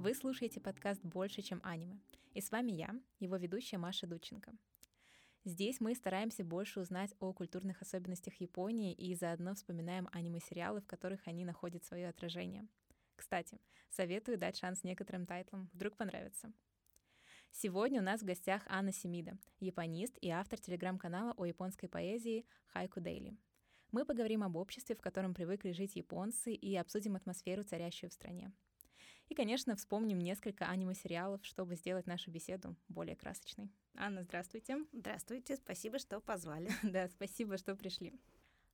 Вы слушаете подкаст «Больше, чем аниме». И с вами я, его ведущая Маша Дученко. Здесь мы стараемся больше узнать о культурных особенностях Японии и заодно вспоминаем аниме-сериалы, в которых они находят свое отражение. Кстати, советую дать шанс некоторым тайтлам, вдруг понравится. Сегодня у нас в гостях Анна Семида, японист и автор телеграм-канала о японской поэзии Хайку Дейли. Мы поговорим об обществе, в котором привыкли жить японцы, и обсудим атмосферу, царящую в стране. И, конечно, вспомним несколько аниме-сериалов, чтобы сделать нашу беседу более красочной. Анна, здравствуйте. Здравствуйте, спасибо, что позвали. да, спасибо, что пришли.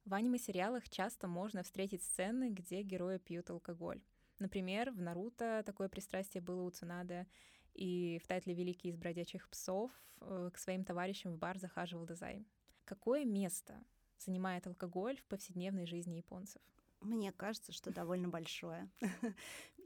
В аниме-сериалах часто можно встретить сцены, где герои пьют алкоголь. Например, в «Наруто» такое пристрастие было у Цунада, и в тайтле «Великий из бродячих псов» э, к своим товарищам в бар захаживал Дезай. Какое место занимает алкоголь в повседневной жизни японцев? Мне кажется, что довольно большое.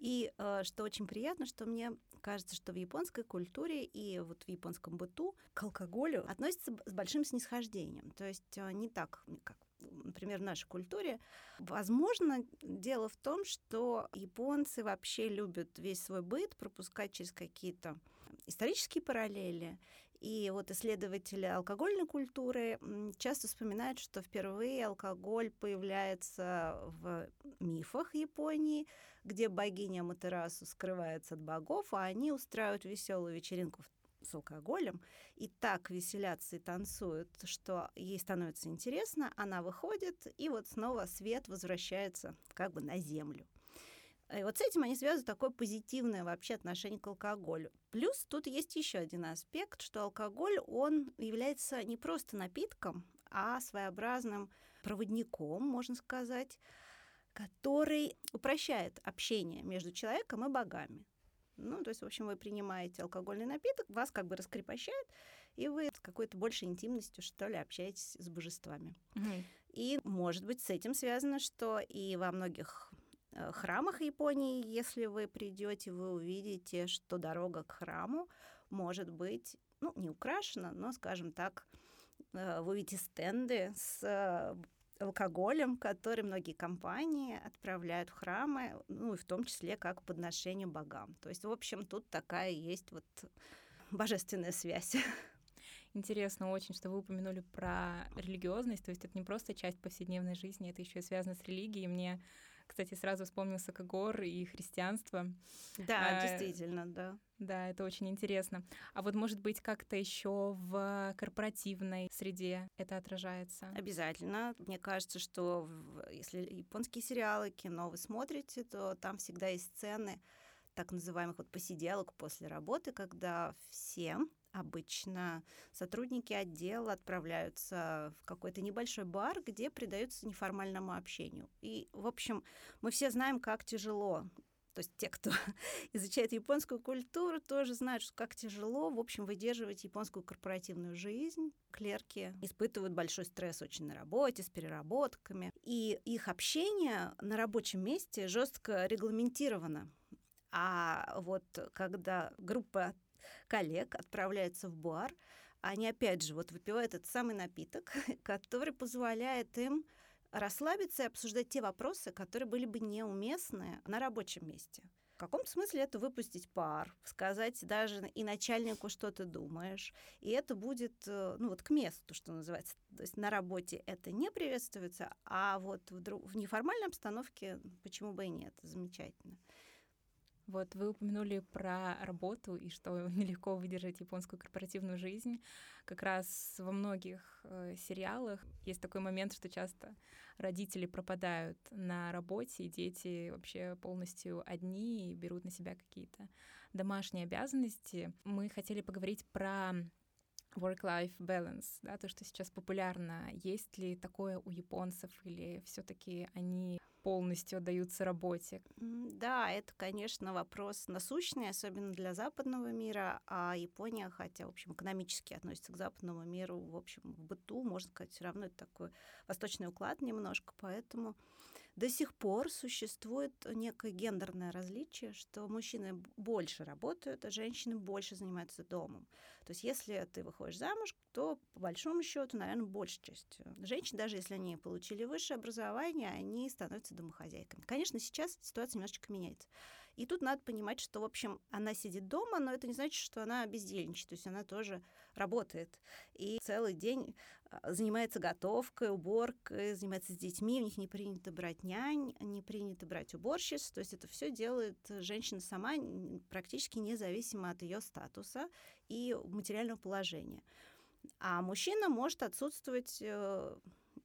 И э, что очень приятно, что мне кажется, что в японской культуре и вот в японском быту к алкоголю относятся с большим снисхождением. То есть э, не так, как например, в нашей культуре. Возможно, дело в том, что японцы вообще любят весь свой быт пропускать через какие-то исторические параллели. И вот исследователи алкогольной культуры часто вспоминают, что впервые алкоголь появляется в мифах Японии, где богиня Матерасу скрывается от богов, а они устраивают веселую вечеринку в с алкоголем и так веселятся и танцуют, что ей становится интересно, она выходит, и вот снова свет возвращается как бы на землю. И вот с этим они связывают такое позитивное вообще отношение к алкоголю. Плюс тут есть еще один аспект, что алкоголь, он является не просто напитком, а своеобразным проводником, можно сказать, который упрощает общение между человеком и богами. Ну, то есть, в общем, вы принимаете алкогольный напиток, вас как бы раскрепощает, и вы с какой-то большей интимностью, что ли, общаетесь с божествами. Угу. И, может быть, с этим связано, что и во многих храмах Японии, если вы придете, вы увидите, что дорога к храму может быть, ну, не украшена, но, скажем так, э, вы увидите стенды с э, алкоголем, который многие компании отправляют в храмы, ну и в том числе как подношение богам. То есть, в общем, тут такая есть вот божественная связь. Интересно очень, что вы упомянули про религиозность, то есть это не просто часть повседневной жизни, это еще и связано с религией. Мне, кстати, сразу вспомнился Кагор и христианство. Да, а, действительно, да. Да, это очень интересно. А вот, может быть, как-то еще в корпоративной среде это отражается? Обязательно. Мне кажется, что если японские сериалы, кино вы смотрите, то там всегда есть сцены так называемых вот посиделок после работы, когда все обычно сотрудники отдела отправляются в какой-то небольшой бар, где предаются неформальному общению. И, в общем, мы все знаем, как тяжело то есть те, кто изучает японскую культуру, тоже знают, что как тяжело, в общем, выдерживать японскую корпоративную жизнь. Клерки испытывают большой стресс очень на работе, с переработками. И их общение на рабочем месте жестко регламентировано. А вот когда группа коллег отправляется в бар, они опять же вот выпивают этот самый напиток, который позволяет им расслабиться и обсуждать те вопросы, которые были бы неуместны на рабочем месте. В каком-то смысле это выпустить пар, сказать даже и начальнику, что ты думаешь. И это будет, э, ну вот к месту, что называется. То есть на работе это не приветствуется, а вот в, друг, в неформальной обстановке почему бы и нет. Замечательно. Вот вы упомянули про работу и что нелегко выдержать японскую корпоративную жизнь. Как раз во многих э, сериалах есть такой момент, что часто родители пропадают на работе, и дети вообще полностью одни и берут на себя какие-то домашние обязанности. Мы хотели поговорить про work-life balance, да, то, что сейчас популярно. Есть ли такое у японцев или все-таки они полностью отдаются работе? Да, это, конечно, вопрос насущный, особенно для западного мира, а Япония, хотя, в общем, экономически относится к западному миру, в общем, в быту, можно сказать, все равно это такой восточный уклад немножко, поэтому до сих пор существует некое гендерное различие, что мужчины больше работают, а женщины больше занимаются домом. То есть если ты выходишь замуж, то, по большому счету, наверное, большая часть женщин, даже если они получили высшее образование, они становятся домохозяйками. Конечно, сейчас ситуация немножечко меняется. И тут надо понимать, что, в общем, она сидит дома, но это не значит, что она бездельничает, то есть она тоже работает. И целый день а, занимается готовкой, уборкой, занимается с детьми, у них не принято брать нянь, не принято брать уборщиц, то есть это все делает женщина сама, практически независимо от ее статуса и материального положения. А мужчина может отсутствовать э,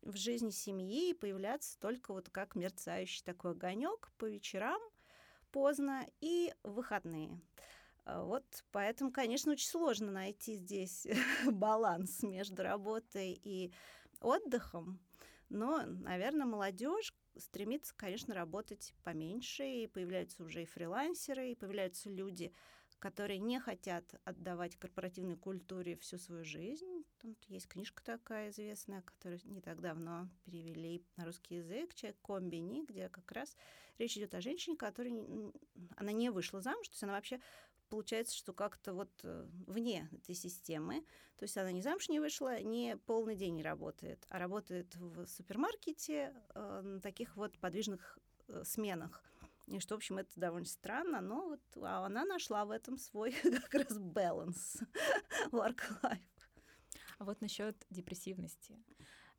в жизни семьи и появляться только вот как мерцающий такой огонек по вечерам поздно и выходные. А вот поэтому, конечно, очень сложно найти здесь баланс между работой и отдыхом. Но, наверное, молодежь стремится, конечно, работать поменьше, и появляются уже и фрилансеры, и появляются люди, которые не хотят отдавать корпоративной культуре всю свою жизнь. Тут есть книжка такая известная, которую не так давно перевели на русский язык, «Человек комбини», где как раз речь идет о женщине, которая она не вышла замуж, то есть она вообще получается, что как-то вот э, вне этой системы. То есть она не замуж не вышла, не полный день не работает, а работает в супермаркете э, на таких вот подвижных э, сменах. И что, в общем, это довольно странно, но вот а она нашла в этом свой как раз баланс work-life. Вот насчет депрессивности.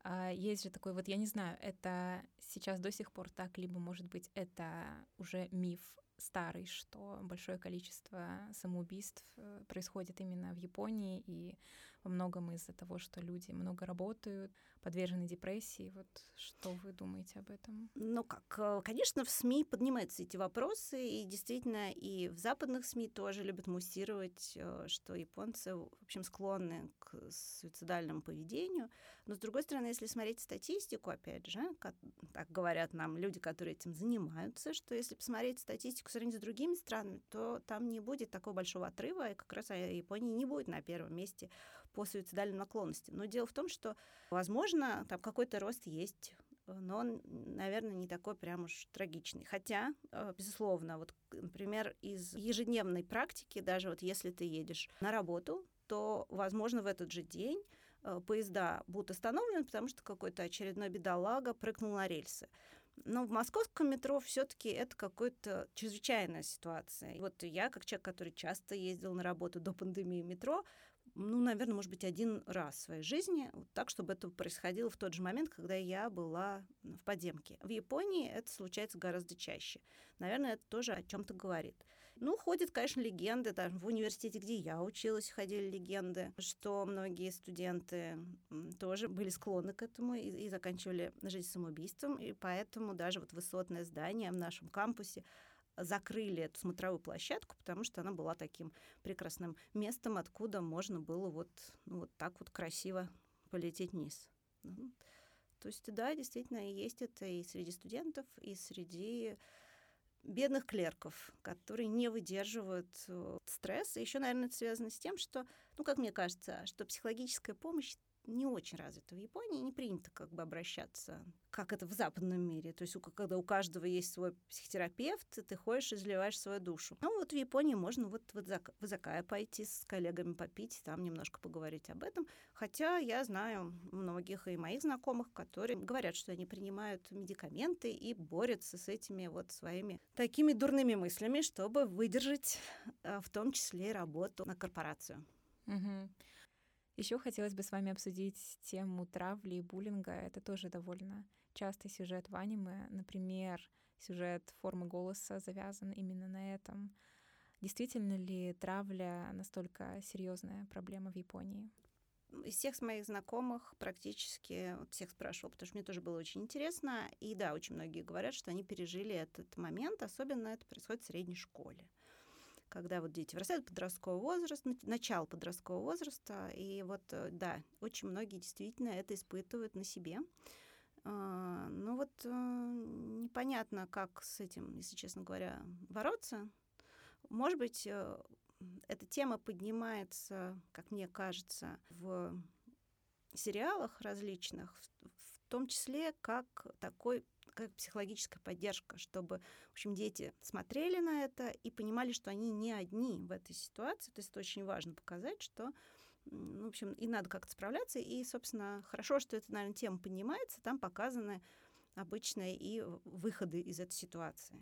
А, есть же такой, вот я не знаю, это сейчас до сих пор так, либо, может быть, это уже миф старый, что большое количество самоубийств э, происходит именно в Японии, и во многом из-за того, что люди много работают, подвержены депрессии. Вот что вы думаете об этом? Ну как, э, конечно, в СМИ поднимаются эти вопросы, и действительно и в западных СМИ тоже любят муссировать, э, что японцы, в общем, склонны к суицидальному поведению. Но, с другой стороны, если смотреть статистику, опять же, как, так говорят нам люди, которые этим занимаются, что если посмотреть статистику сравнить с другими странами, то там не будет такого большого отрыва, и как раз Япония не будет на первом месте по суицидальным наклонностям. Но дело в том, что, возможно, там какой-то рост есть, но он, наверное, не такой прям уж трагичный. Хотя, э, безусловно, вот, например, из ежедневной практики, даже вот если ты едешь на работу, то, возможно, в этот же день э, поезда будут остановлены, потому что какой-то очередной бедолага прыгнул на рельсы. Но в московском метро все-таки это какая-то чрезвычайная ситуация. И вот я, как человек, который часто ездил на работу до пандемии метро, ну, наверное, может быть, один раз в своей жизни, вот так, чтобы это происходило в тот же момент, когда я была в подземке. В Японии это случается гораздо чаще. Наверное, это тоже о чем-то говорит. Ну, ходят, конечно, легенды. Там, в университете, где я училась, ходили легенды, что многие студенты тоже были склонны к этому и, и заканчивали жизнь самоубийством. И поэтому даже вот высотное здание в нашем кампусе закрыли эту смотровую площадку, потому что она была таким прекрасным местом, откуда можно было вот, ну, вот так вот красиво полететь вниз. Ну, то есть, да, действительно, есть это и среди студентов, и среди бедных клерков, которые не выдерживают э, стресс. И еще, наверное, это связано с тем, что, ну, как мне кажется, что психологическая помощь не очень развита в Японии, не принято как бы обращаться, как это в западном мире. То есть когда у каждого есть свой психотерапевт, ты ходишь и изливаешь свою душу. Ну вот в Японии можно вот в Изакая пойти с коллегами попить, там немножко поговорить об этом. Хотя я знаю многих и моих знакомых, которые говорят, что они принимают медикаменты и борются с этими вот своими такими дурными мыслями, чтобы выдержать э, в том числе и работу на корпорацию. Угу. Еще хотелось бы с вами обсудить тему травли и буллинга. Это тоже довольно частый сюжет в аниме. Например, сюжет формы голоса завязан именно на этом. Действительно ли травля настолько серьезная проблема в Японии? Из всех моих знакомых практически вот всех спрашивала, потому что мне тоже было очень интересно. И да, очень многие говорят, что они пережили этот момент, особенно это происходит в средней школе когда вот дети вырастают, подростковый возраст, начало подросткового возраста, и вот, э, да, очень многие действительно это испытывают на себе. А, ну вот э, непонятно, как с этим, если честно говоря, бороться. Может быть, э, эта тема поднимается, как мне кажется, в сериалах различных, в том числе как такой как психологическая поддержка, чтобы, в общем, дети смотрели на это и понимали, что они не одни в этой ситуации. То есть это очень важно показать, что ну, в общем, и надо как-то справляться. И, собственно, хорошо, что эта, наверное, тема поднимается, там показаны обычные и выходы из этой ситуации.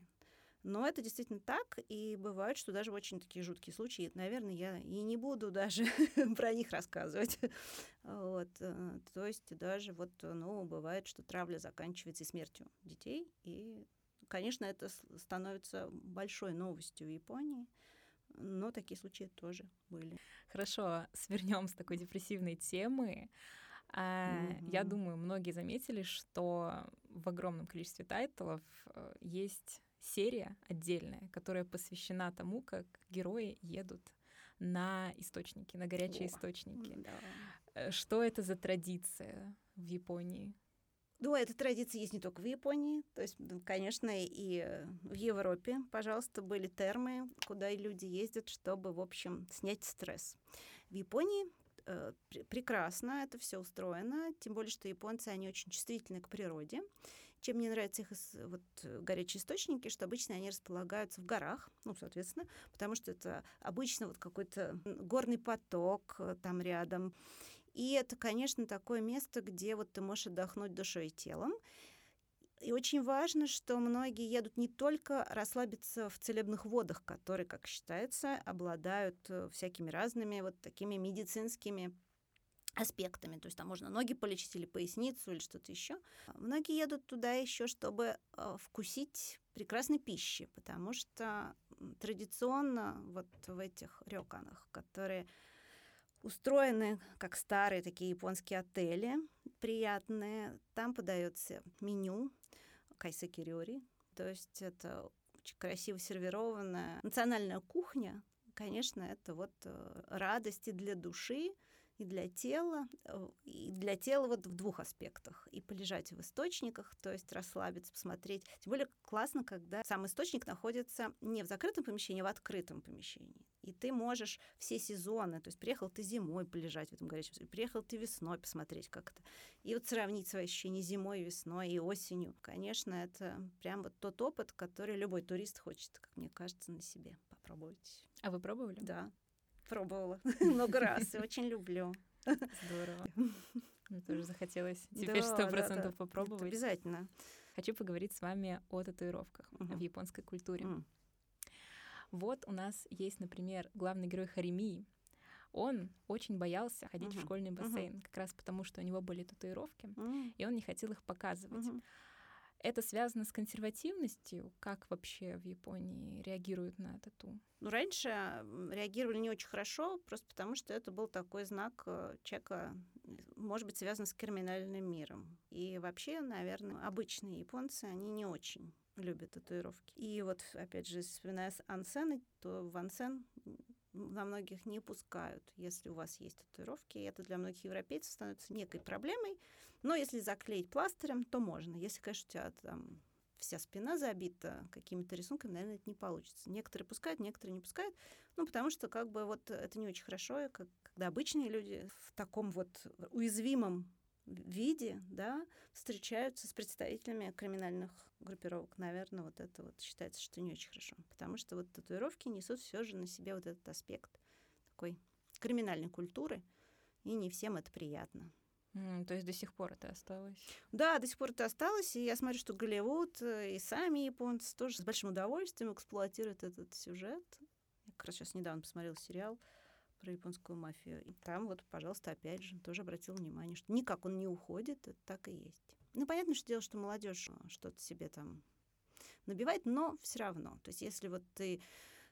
Но это действительно так, и бывает, что даже очень такие жуткие случаи, наверное, я и не буду даже про них рассказывать. Вот. Э, то есть даже вот, ну, бывает, что травля заканчивается смертью детей, и, конечно, это становится большой новостью в Японии, но такие случаи тоже были. Хорошо, свернем с такой депрессивной темы. Mm-hmm. Я думаю, многие заметили, что в огромном количестве тайтлов э, есть серия отдельная, которая посвящена тому, как герои едут на источники, на горячие О, источники. Да. Э, что это за традиция в Японии? Ну, эта традиция есть не только в Японии, то есть, конечно, и в Европе, пожалуйста, были термы, куда люди ездят, чтобы, в общем, снять стресс. В Японии э, прекрасно это все устроено, тем более, что японцы, они очень чувствительны к природе. Чем мне нравятся их вот, горячие источники, что обычно они располагаются в горах, ну, соответственно, потому что это обычно вот какой-то горный поток э, там рядом. И это, конечно, такое место, где вот ты можешь отдохнуть душой и телом. И очень важно, что многие едут не только расслабиться в целебных водах, которые, как считается, обладают э, всякими разными вот такими медицинскими аспектами. То есть там можно ноги полечить или поясницу или что-то еще. Многие едут туда еще, чтобы э, вкусить прекрасной пищи, потому что традиционно вот в этих рёканах, которые устроены как старые такие японские отели, приятные, там подается меню кайсакирёри, то есть это очень красиво сервированная национальная кухня, конечно, это вот э, радости для души, и для тела, э, и для тела вот в двух аспектах. И полежать в источниках, то есть расслабиться, посмотреть. Тем более классно, когда сам источник находится не в закрытом помещении, а в открытом помещении. И ты можешь все сезоны, то есть приехал ты зимой полежать в этом горячем, приехал ты весной посмотреть, как это. И вот сравнить свои ощущения зимой, весной и осенью. Конечно, это прям вот тот опыт, который любой турист хочет, как мне кажется, на себе попробовать. А вы пробовали? Да пробовала много раз и очень люблю. Здорово. Мне тоже захотелось теперь сто процентов попробовать. Обязательно. Хочу поговорить с вами о татуировках в японской культуре. Вот у нас есть, например, главный герой Харимии. Он очень боялся ходить в школьный бассейн, как раз потому, что у него были татуировки, и он не хотел их показывать. Это связано с консервативностью? Как вообще в Японии реагируют на тату? Ну, раньше реагировали не очень хорошо, просто потому что это был такой знак э, человека, может быть, связан с криминальным миром. И вообще, наверное, обычные японцы, они не очень любят татуировки. И вот, опять же, вспоминая ансены, то в ансен на многих не пускают, если у вас есть татуировки. И это для многих европейцев становится некой проблемой. Но если заклеить пластырем, то можно. Если, конечно, у тебя там вся спина забита какими-то рисунками, наверное, это не получится. Некоторые пускают, некоторые не пускают. Ну, потому что как бы вот это не очень хорошо, как, когда обычные люди в таком вот уязвимом виде, да, встречаются с представителями криминальных группировок. Наверное, вот это вот считается, что не очень хорошо. Потому что вот татуировки несут все же на себе вот этот аспект такой криминальной культуры, и не всем это приятно. Mm, то есть до сих пор это осталось? Да, до сих пор это осталось. И я смотрю, что Голливуд э, и сами японцы тоже с большим удовольствием эксплуатируют этот сюжет. Я как раз сейчас недавно посмотрела сериал про японскую мафию. И там вот, пожалуйста, опять же, тоже обратил внимание, что никак он не уходит, это так и есть. Ну, понятно, что дело, что молодежь э, что-то себе там набивает, но все равно. То есть если вот ты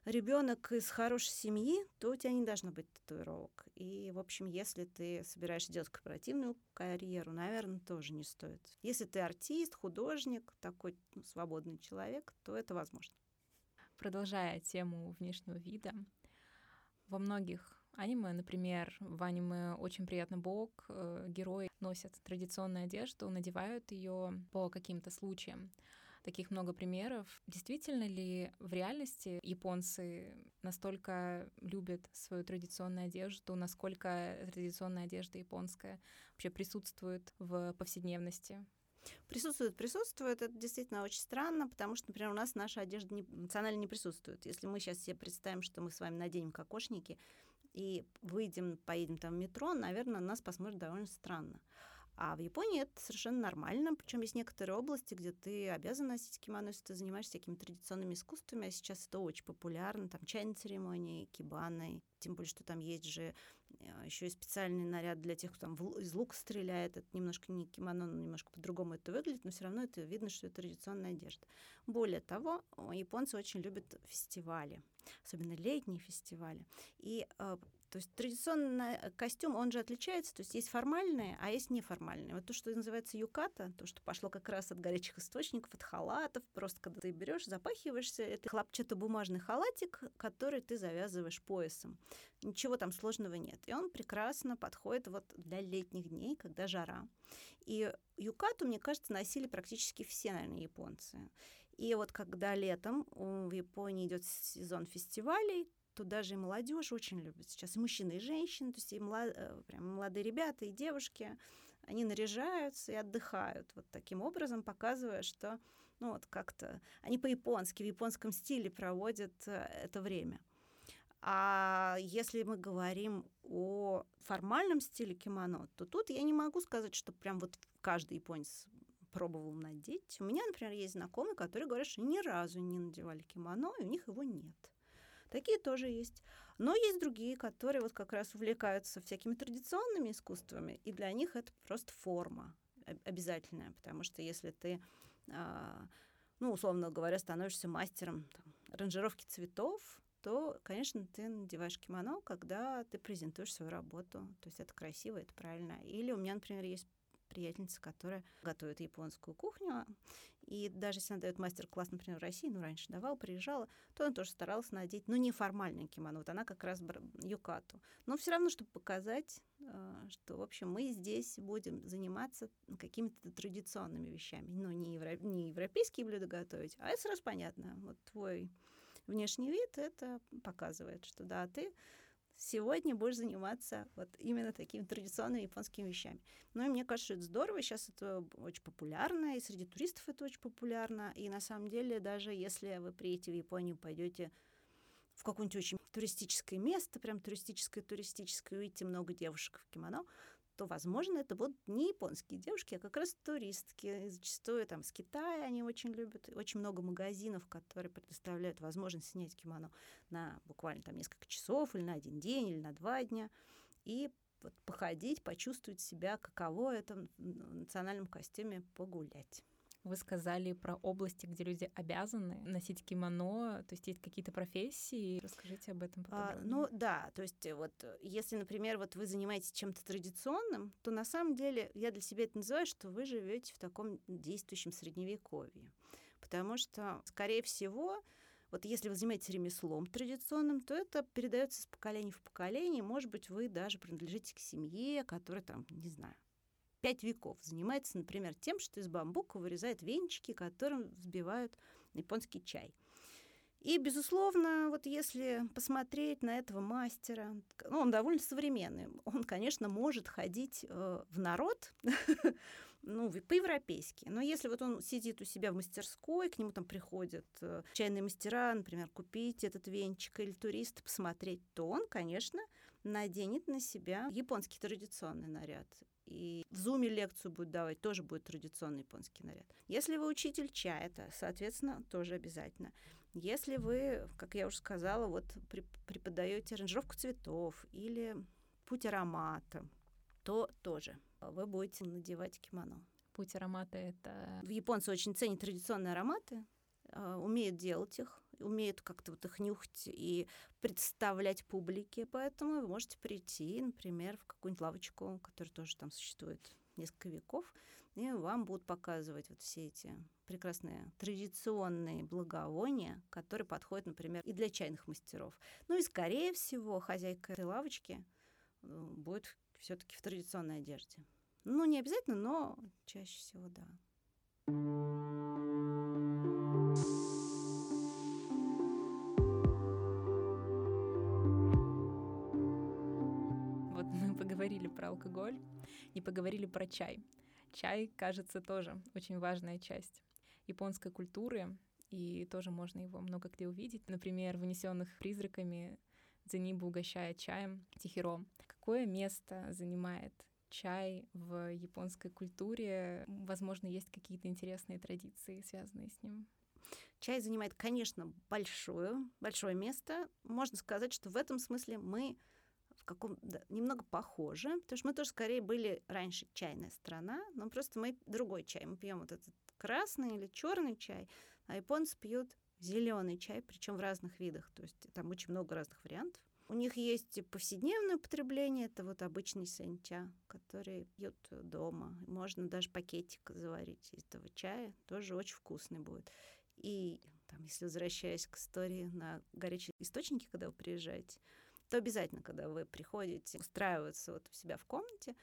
ребенок из хорошей семьи, то у тебя не должно быть татуировок. И, в общем, если ты собираешься делать корпоративную карьеру, наверное, тоже не стоит. Если ты артист, художник, такой ну, свободный человек, то это возможно. Продолжая тему внешнего вида, во многих аниме, например, в аниме «Очень приятный бог» э, герои носят традиционную одежду, надевают ее по каким-то случаям таких много примеров. Действительно ли в реальности японцы настолько любят свою традиционную одежду, насколько традиционная одежда японская вообще присутствует в повседневности? Присутствует, присутствует. Это действительно очень странно, потому что, например, у нас наша одежда не, национально не присутствует. Если мы сейчас себе представим, что мы с вами наденем кокошники и выйдем, поедем там в метро, наверное, нас посмотрят довольно странно. А в Японии это совершенно нормально. Причем есть некоторые области, где ты обязан носить кимоно, если ты занимаешься всякими традиционными искусствами. А сейчас это очень популярно. Там чайные церемонии, кибаны. Тем более, что там есть же э, еще и специальный наряд для тех, кто там из лука стреляет. Это немножко не кимоно, но немножко по-другому это выглядит, но все равно это видно, что это традиционная одежда. Более того, японцы очень любят фестивали, особенно летние фестивали. И э, то есть традиционный э, костюм, он же отличается, то есть есть формальные, а есть неформальные. Вот то, что называется юката, то, что пошло как раз от горячих источников, от халатов, просто когда ты берешь, запахиваешься, это хлопчатобумажный халатик, который ты завязываешь поясом. Ничего там сложного нет. И он прекрасно подходит вот для летних дней, когда жара. И юкату, мне кажется, носили практически все, наверное, японцы. И вот когда летом в Японии идет сезон фестивалей, то даже и молодежь очень любит сейчас, и мужчины, и женщины, то есть и млад... Э, прям молодые ребята, и девушки, они наряжаются и отдыхают вот таким образом, показывая, что ну вот как-то они по-японски, в японском стиле проводят э, это время. А если мы говорим о формальном стиле кимоно, то тут я не могу сказать, что прям вот каждый японец пробовал надеть. У меня, например, есть знакомые, которые говорят, что ни разу не надевали кимоно, и у них его нет. Такие тоже есть. Но есть другие, которые вот как раз увлекаются всякими традиционными искусствами, и для них это просто форма обязательная, потому что если ты, а, ну, условно говоря, становишься мастером там, аранжировки цветов, то, конечно, ты надеваешь кимоно, когда ты презентуешь свою работу. То есть это красиво, это правильно. Или у меня, например, есть приятельница, которая готовит японскую кухню. И даже если она дает мастер-класс, например, в России, ну, раньше давала, приезжала, то она тоже старалась надеть, ну, неформальное кимоно. Вот она как раз юкату. Но все равно, чтобы показать, э, что, в общем, мы здесь будем заниматься какими-то традиционными вещами. Ну, не, евро... не европейские блюда готовить, а это сразу понятно. Вот твой внешний вид это показывает, что да, ты сегодня будешь заниматься вот именно такими традиционными японскими вещами. Ну и мне кажется, это здорово, сейчас это очень популярно, и среди туристов это очень популярно, и на самом деле даже если вы приедете в Японию, пойдете в какое-нибудь очень туристическое место, прям туристическое-туристическое, увидите много девушек в кимоно, то, возможно, это будут не японские девушки, а как раз туристки. И зачастую там с Китая они очень любят. Очень много магазинов, которые предоставляют возможность снять кимоно на буквально там несколько часов или на один день, или на два дня. И вот походить, почувствовать себя, каково это в национальном костюме погулять. Вы сказали про области, где люди обязаны носить кимоно, то есть есть какие-то профессии. Расскажите об этом поподробнее. А, ну да, то есть э, вот э, если, например, вот вы занимаетесь чем-то традиционным, то на самом деле я для себя это называю, что вы живете в таком действующем средневековье. Потому что, скорее всего, вот если вы занимаетесь ремеслом традиционным, то это передается с поколения в поколение. Может быть, вы даже принадлежите к семье, которая там, не знаю, пять веков занимается, например, тем, что из бамбука вырезает венчики, которым взбивают японский чай. И, безусловно, вот если посмотреть на этого мастера, ну, он довольно современный. Он, конечно, может ходить э, в народ, ну, по-европейски. Но если вот он сидит у себя в мастерской, к нему там приходят э, чайные мастера, например, купить этот венчик, или туристы посмотреть, то он, конечно, наденет на себя японский традиционный наряд. И в зуме лекцию будет давать, тоже будет традиционный японский наряд. Если вы учитель чая, это, соответственно, тоже обязательно. Если вы, как я уже сказала, вот преподаете аранжировку цветов или путь аромата, то тоже вы будете надевать кимоно. Путь аромата — это... Японцы очень ценят традиционные ароматы, а, умеют делать их, умеют как-то вот их нюхать и представлять публике, поэтому вы можете прийти, например, в какую-нибудь лавочку, которая тоже там существует несколько веков, и вам будут показывать вот все эти прекрасные традиционные благовония, которые подходят, например, и для чайных мастеров. Ну и, скорее всего, хозяйка этой лавочки э, будет все-таки в традиционной одежде. Ну, не обязательно, но чаще всего да. Про алкоголь, не поговорили про чай. Чай, кажется, тоже очень важная часть японской культуры, и тоже можно его много где увидеть. Например, вынесенных призраками Дзенибу угощает чаем Тихиро. Какое место занимает чай в японской культуре? Возможно, есть какие-то интересные традиции, связанные с ним? Чай занимает, конечно, большое, большое место. Можно сказать, что в этом смысле мы в каком да, немного похожи, потому что мы тоже скорее были раньше чайная страна, но просто мы другой чай. Мы пьем вот этот красный или черный чай, а японцы пьют зеленый чай, причем в разных видах. То есть там очень много разных вариантов. У них есть повседневное употребление, это вот обычный сенча, который пьют дома. Можно даже пакетик заварить из этого чая, тоже очень вкусный будет. И там, если возвращаясь к истории на горячие источники, когда вы приезжаете, то обязательно, когда вы приходите устраиваться вот у себя в комнате,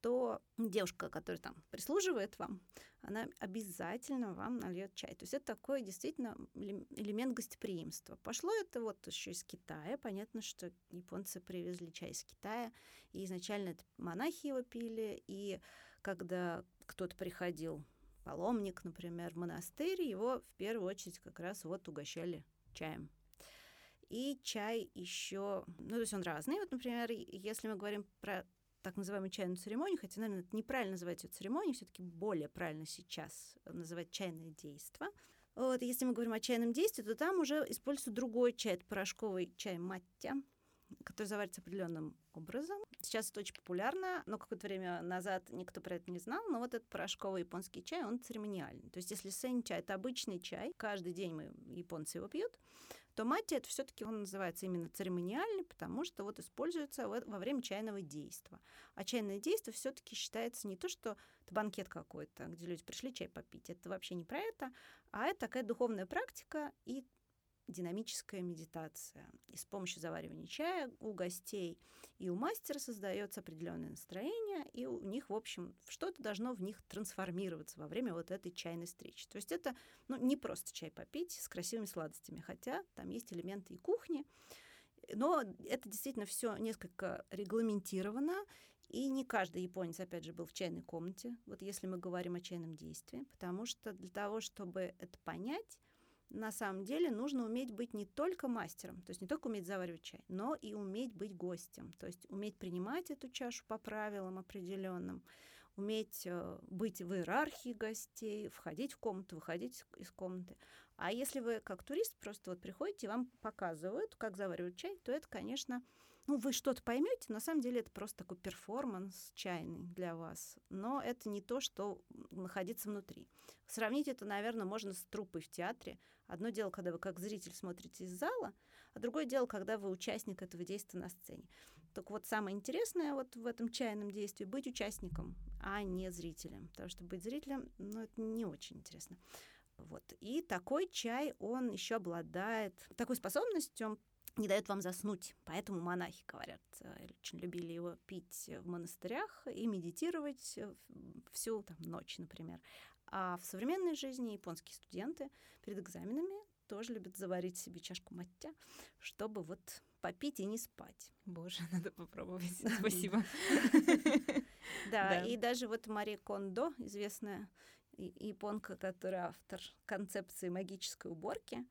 то девушка, которая там прислуживает вам, она обязательно вам нальет чай. То есть это такой действительно элемент гостеприимства. Пошло это вот еще из Китая. Понятно, что японцы привезли чай из Китая, и изначально это монахи его пили, и когда кто-то приходил, паломник, например, в монастырь, его в первую очередь как раз вот угощали чаем. И чай еще, ну, то есть он разный. Вот, например, если мы говорим про так называемую чайную церемонию, хотя, наверное, это неправильно называть ее церемонией, все-таки более правильно сейчас называть чайное действо. Вот, если мы говорим о чайном действии, то там уже используется другой чай, это порошковый чай маття, который заварится определенным образом. Сейчас это очень популярно, но какое-то время назад никто про это не знал, но вот этот порошковый японский чай, он церемониальный. То есть если сен-чай — это обычный чай, каждый день мы, японцы его пьют, то мати это все-таки он называется именно церемониальный, потому что вот используется во время чайного действия. А чайное действие все-таки считается не то, что это банкет какой-то, где люди пришли чай попить. Это вообще не про это, а это такая духовная практика и динамическая медитация. И с помощью заваривания чая у гостей и у мастера создается определенное настроение, и у них, в общем, что-то должно в них трансформироваться во время вот этой чайной встречи. То есть это ну, не просто чай попить с красивыми сладостями, хотя там есть элементы и кухни, но это действительно все несколько регламентировано, и не каждый японец, опять же, был в чайной комнате, вот если мы говорим о чайном действии, потому что для того, чтобы это понять, на самом деле нужно уметь быть не только мастером, то есть не только уметь заваривать чай, но и уметь быть гостем, то есть уметь принимать эту чашу по правилам определенным, уметь э, быть в иерархии гостей, входить в комнату, выходить из комнаты. А если вы как турист просто вот приходите, вам показывают, как заваривать чай, то это, конечно, ну, вы что-то поймете, на самом деле это просто такой перформанс чайный для вас, но это не то, что находится внутри. Сравнить это, наверное, можно с труппой в театре. Одно дело, когда вы как зритель смотрите из зала, а другое дело, когда вы участник этого действия на сцене. Так вот, самое интересное вот в этом чайном действии — быть участником, а не зрителем. Потому что быть зрителем, ну, это не очень интересно. Вот. И такой чай, он еще обладает такой способностью не дает вам заснуть. Поэтому монахи, говорят, э, очень любили его пить в монастырях и медитировать всю там, ночь, например. А в современной жизни японские студенты перед экзаменами тоже любят заварить себе чашку маття, чтобы вот попить и не спать. Боже, надо попробовать. Спасибо. Да, и даже вот Мария Кондо, известная японка, которая автор концепции магической уборки,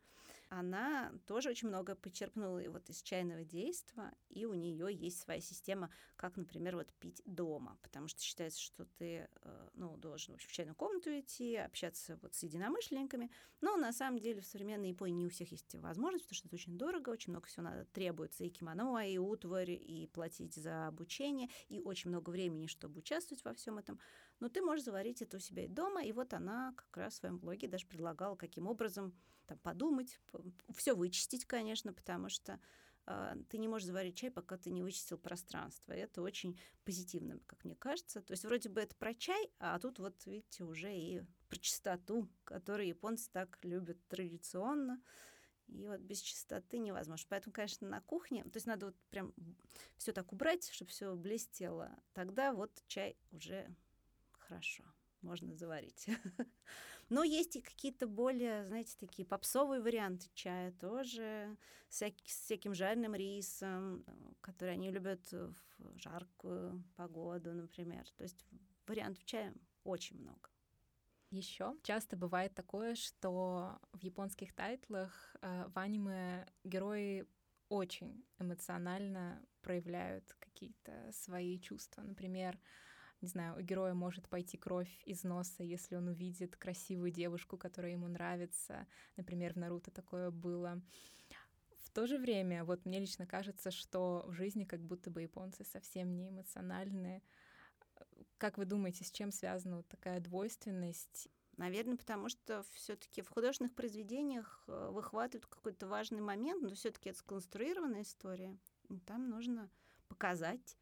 она тоже очень много почерпнула вот из чайного действия, и у нее есть своя система, как, например, вот пить дома, потому что считается, что ты э, ну, должен в, в чайную комнату идти, общаться вот с единомышленниками, но на самом деле в современной Японии не у всех есть возможность, потому что это очень дорого, очень много всего надо, требуется и кимоно, и утварь, и платить за обучение, и очень много времени, чтобы участвовать во всем этом. Но ты можешь заварить это у себя и дома, и вот она как раз в своем блоге даже предлагала, каким образом там, подумать, все вычистить, конечно, потому что э, ты не можешь заварить чай, пока ты не вычистил пространство. Это очень позитивно, как мне кажется. То есть вроде бы это про чай, а тут вот, видите, уже и про чистоту, которую японцы так любят традиционно. И вот без чистоты невозможно. Поэтому, конечно, на кухне, то есть надо вот прям все так убрать, чтобы все блестело. Тогда вот чай уже хорошо можно заварить. Но есть и какие-то более, знаете, такие попсовые варианты чая тоже, с всяким жареным рисом, который они любят в жаркую погоду, например. То есть вариантов чая очень много. Еще часто бывает такое, что в японских тайтлах э, в аниме герои очень эмоционально проявляют какие-то свои чувства. Например, не знаю, у героя может пойти кровь из носа, если он увидит красивую девушку, которая ему нравится. Например, в Наруто такое было. В то же время, вот мне лично кажется, что в жизни как будто бы японцы совсем не эмоциональные. Как вы думаете, с чем связана вот такая двойственность? Наверное, потому что все-таки в художественных произведениях э, выхватывают какой-то важный момент, но все-таки это сконструированная история. И там нужно показать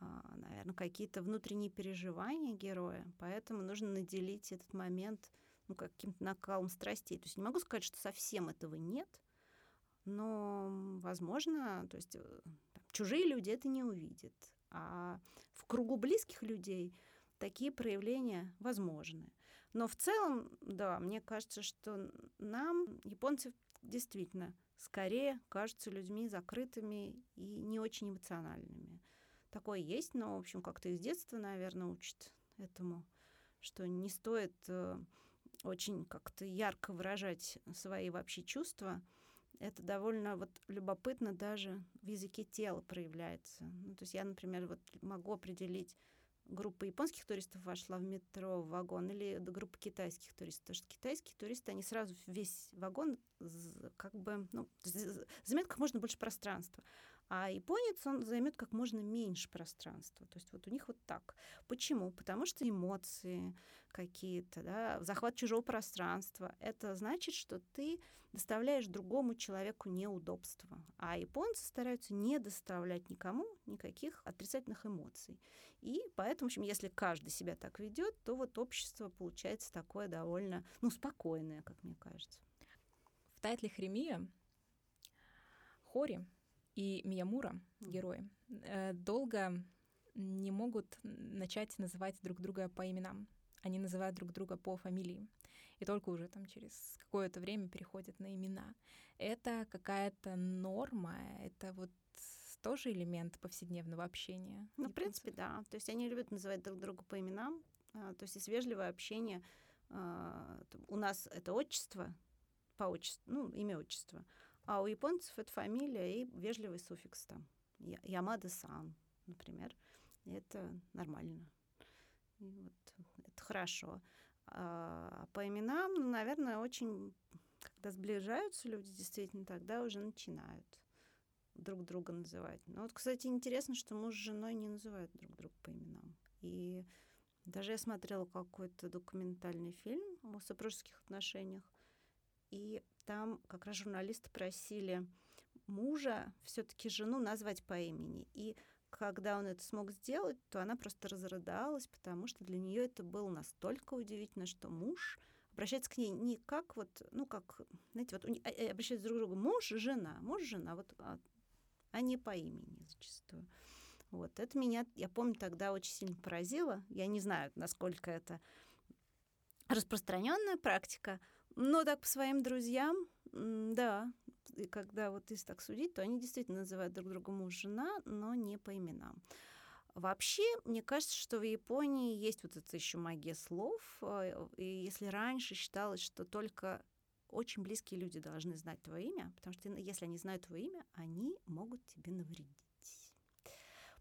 наверное, какие-то внутренние переживания героя, поэтому нужно наделить этот момент ну, каким-то накалом страстей. То есть не могу сказать, что совсем этого нет, но, возможно, то есть э, там, чужие люди это не увидят, а в кругу близких людей такие проявления возможны. Но в целом, да, мне кажется, что нам, японцы, действительно скорее кажутся людьми закрытыми и не очень эмоциональными такое есть, но, в общем, как-то из детства, наверное, учат этому, что не стоит э, очень как-то ярко выражать свои вообще чувства. Это довольно вот любопытно даже в языке тела проявляется. Ну, то есть я, например, вот могу определить, группа японских туристов вошла в метро в вагон или группа китайских туристов. Потому что китайские туристы, они сразу весь вагон как бы, ну, заметят как можно больше пространства. А японец, он займет как можно меньше пространства. То есть вот у них вот так. Почему? Потому что эмоции какие-то, да, захват чужого пространства. Это значит, что ты доставляешь другому человеку неудобства. А японцы стараются не доставлять никому никаких отрицательных эмоций. И поэтому, в общем, если каждый себя так ведет, то вот общество получается такое довольно, ну, спокойное, как мне кажется. В тайтле Хремия Хори и Миямура, герои, э, долго не могут начать называть друг друга по именам. Они называют друг друга по фамилии. И только уже там через какое-то время переходят на имена. Это какая-то норма, это вот тоже элемент повседневного общения. Ну, в принципе, да. То есть они любят называть друг друга по именам. А, то есть есть вежливое общение. А, у нас это отчество, по отчеству, ну, имя отчество. А у японцев это фамилия и вежливый суффикс там. Ямада-сан, например. Это нормально. И вот, это хорошо. А по именам, ну, наверное, очень, когда сближаются люди, действительно, тогда уже начинают друг друга называть. Но вот, кстати, интересно, что муж с женой не называют друг друга по именам. И даже я смотрела какой-то документальный фильм о супружеских отношениях, и там как раз журналисты просили мужа все-таки жену назвать по имени. И когда он это смог сделать, то она просто разрыдалась, потому что для нее это было настолько удивительно, что муж обращается к ней не как вот, ну как, знаете, вот э, обращаются друг к другу муж, жена, муж, жена, вот, а, а не по имени зачастую. Вот это меня, я помню, тогда очень сильно поразило. Я не знаю, насколько это распространенная практика, но так по своим друзьям, да, и когда вот если так судить, то они действительно называют друг друга муж, жена, но не по именам. Вообще, мне кажется, что в Японии есть вот эта еще магия слов. Э, и если раньше считалось, что только очень близкие люди должны знать твое имя, потому что если они знают твое имя, они могут тебе навредить.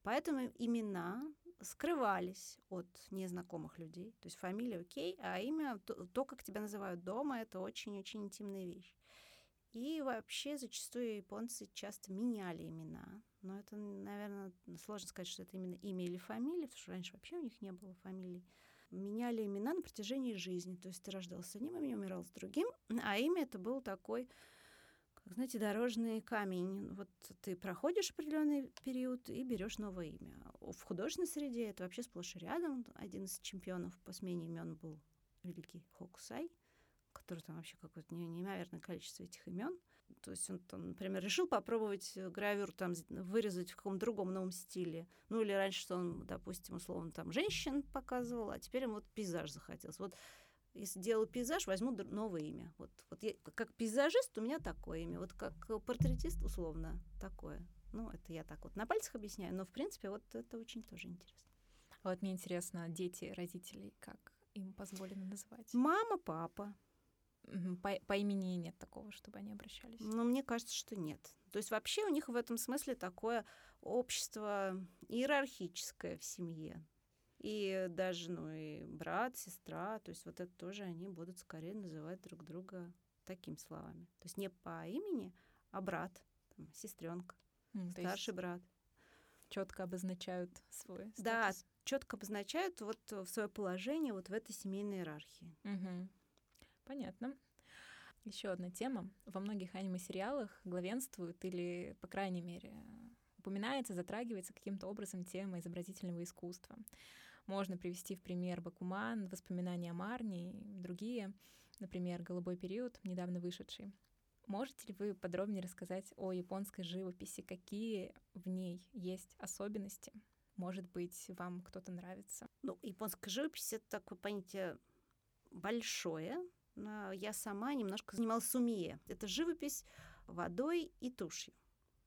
Поэтому имена скрывались от незнакомых людей. То есть фамилия окей, а имя, то, то как тебя называют дома, это очень-очень интимная вещь. И вообще зачастую японцы часто меняли имена. Но это, наверное, сложно сказать, что это именно имя или фамилия, потому что раньше вообще у них не было фамилий. Меняли имена на протяжении жизни. То есть ты рождался одним именем, умирал с другим. А имя это был такой знаете, дорожный камень. Вот ты проходишь определенный период и берешь новое имя. В художественной среде это вообще сплошь и рядом. Один из чемпионов по смене имен был великий Хокусай, который там вообще какое-то неимоверное количество этих имен. То есть он, там, например, решил попробовать гравюр там вырезать в каком-то другом новом стиле. Ну или раньше, что он, допустим, условно там женщин показывал, а теперь ему вот пейзаж захотелось. Вот если делаю пейзаж, возьму новое имя. Вот, вот я, как пейзажист у меня такое имя, вот как портретист условно такое. Ну, это я так вот на пальцах объясняю, но в принципе вот это очень тоже интересно. А вот мне интересно, дети родителей, как им позволено называть? Мама, папа. По, по имени нет такого, чтобы они обращались? Ну, мне кажется, что нет. То есть вообще у них в этом смысле такое общество иерархическое в семье. И даже, ну, и брат, сестра, то есть вот это тоже они будут скорее называть друг друга такими словами. То есть не по имени, а брат, там, сестренка, mm, старший брат. Четко обозначают свой статус. Да, четко обозначают вот свое положение вот в этой семейной иерархии. Угу. Понятно. Еще одна тема. Во многих аниме-сериалах главенствует или, по крайней мере, упоминается, затрагивается каким-то образом тема изобразительного искусства. Можно привести в пример Бакуман, воспоминания о Марни и другие, например, «Голубой период», недавно вышедший. Можете ли вы подробнее рассказать о японской живописи? Какие в ней есть особенности? Может быть, вам кто-то нравится? Ну, японская живопись — это такое понятие большое. Я сама немножко занималась сумие. Это живопись водой и тушью.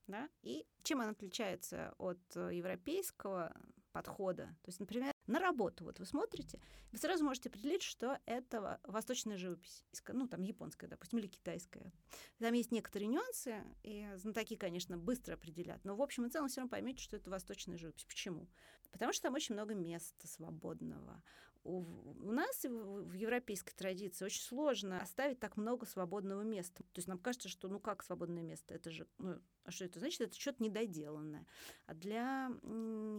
Да? И чем она отличается от э, европейского подхода? То есть, например, на работу вот вы смотрите, вы сразу можете определить, что это восточная живопись, ну, там, японская, допустим, или китайская. Там есть некоторые нюансы, и знатоки, конечно, быстро определят, но в общем и целом все равно поймете, что это восточная живопись. Почему? Потому что там очень много места свободного, у, нас в европейской традиции очень сложно оставить так много свободного места. То есть нам кажется, что ну как свободное место? Это же, ну, а что это значит? Это что-то недоделанное. А для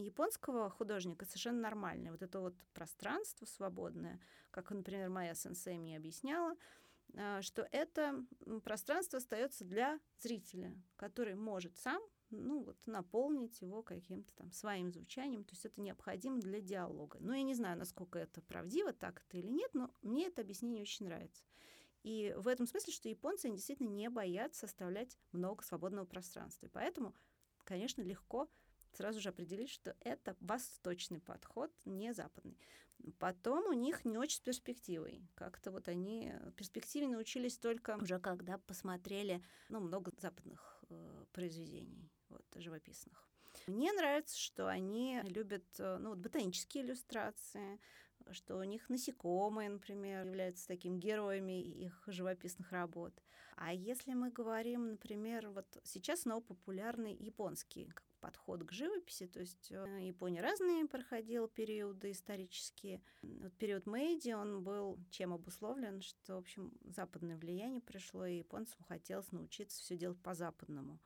японского художника совершенно нормальное. Вот это вот пространство свободное, как, например, моя сенсей мне объясняла, а, что это пространство остается для зрителя, который может сам ну, вот, наполнить его каким-то там своим звучанием. То есть это необходимо для диалога. Ну, я не знаю, насколько это правдиво, так это или нет, но мне это объяснение очень нравится. И в этом смысле, что японцы действительно не боятся оставлять много свободного пространства. И поэтому, конечно, легко сразу же определить, что это восточный подход, не западный. Потом у них не очень с перспективой. Как-то вот они перспективе научились только уже когда посмотрели ну, много западных э, произведений вот, живописных. Мне нравится, что они любят э, ну, вот, ботанические иллюстрации, что у них насекомые, например, являются такими героями их живописных работ. А если мы говорим, например, вот сейчас снова популярный японский подход к живописи, то есть э, Япония разные проходила периоды исторические. Вот период Мэйди, он был чем обусловлен, что, в общем, западное влияние пришло, и японцам хотелось научиться все делать по-западному.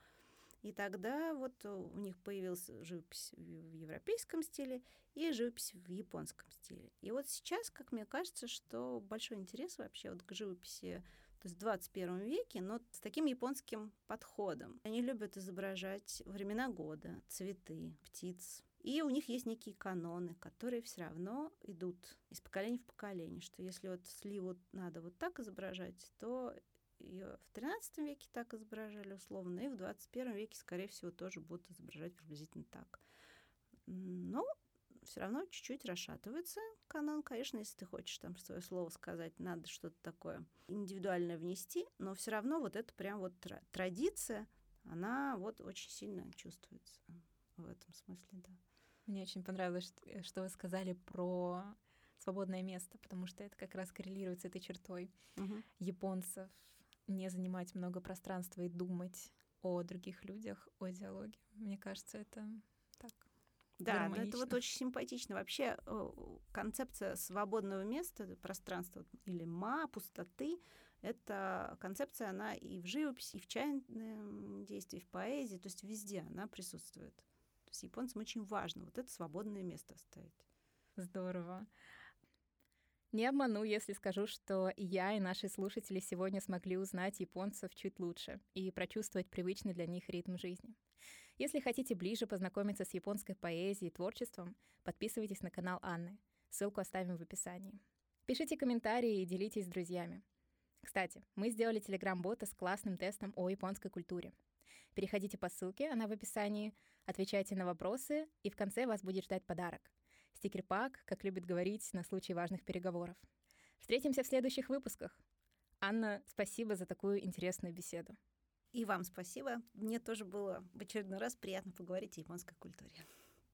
И тогда вот у них появилась живопись в европейском стиле и живопись в японском стиле. И вот сейчас, как мне кажется, что большой интерес вообще вот к живописи то есть в 21 веке, но с таким японским подходом. Они любят изображать времена года, цветы, птиц. И у них есть некие каноны, которые все равно идут из поколения в поколение, что если вот сливу надо вот так изображать, то ее в XIII веке так изображали условно, и в XXI веке, скорее всего, тоже будут изображать приблизительно так. Но все равно чуть-чуть расшатывается канон. Конечно, если ты хочешь там свое слово сказать, надо что-то такое индивидуальное внести, но все равно вот это прям вот традиция, она вот очень сильно чувствуется в этом смысле, да. Мне очень понравилось, что вы сказали про свободное место, потому что это как раз коррелирует с этой чертой угу. японцев не занимать много пространства и думать о других людях, о диалоге. Мне кажется, это так. Да, но это вот очень симпатично. Вообще концепция свободного места, пространства или ма, пустоты, эта концепция, она и в живописи, и в чайном действии, и в поэзии, то есть везде она присутствует. То есть японцам очень важно вот это свободное место оставить. Здорово. Не обману, если скажу, что я, и наши слушатели сегодня смогли узнать японцев чуть лучше и прочувствовать привычный для них ритм жизни. Если хотите ближе познакомиться с японской поэзией и творчеством, подписывайтесь на канал Анны. Ссылку оставим в описании. Пишите комментарии и делитесь с друзьями. Кстати, мы сделали телеграм-бота с классным тестом о японской культуре. Переходите по ссылке, она в описании, отвечайте на вопросы, и в конце вас будет ждать подарок — Стикер-пак, как любит говорить, на случай важных переговоров. Встретимся в следующих выпусках. Анна, спасибо за такую интересную беседу. И вам спасибо. Мне тоже было в очередной раз приятно поговорить о японской культуре.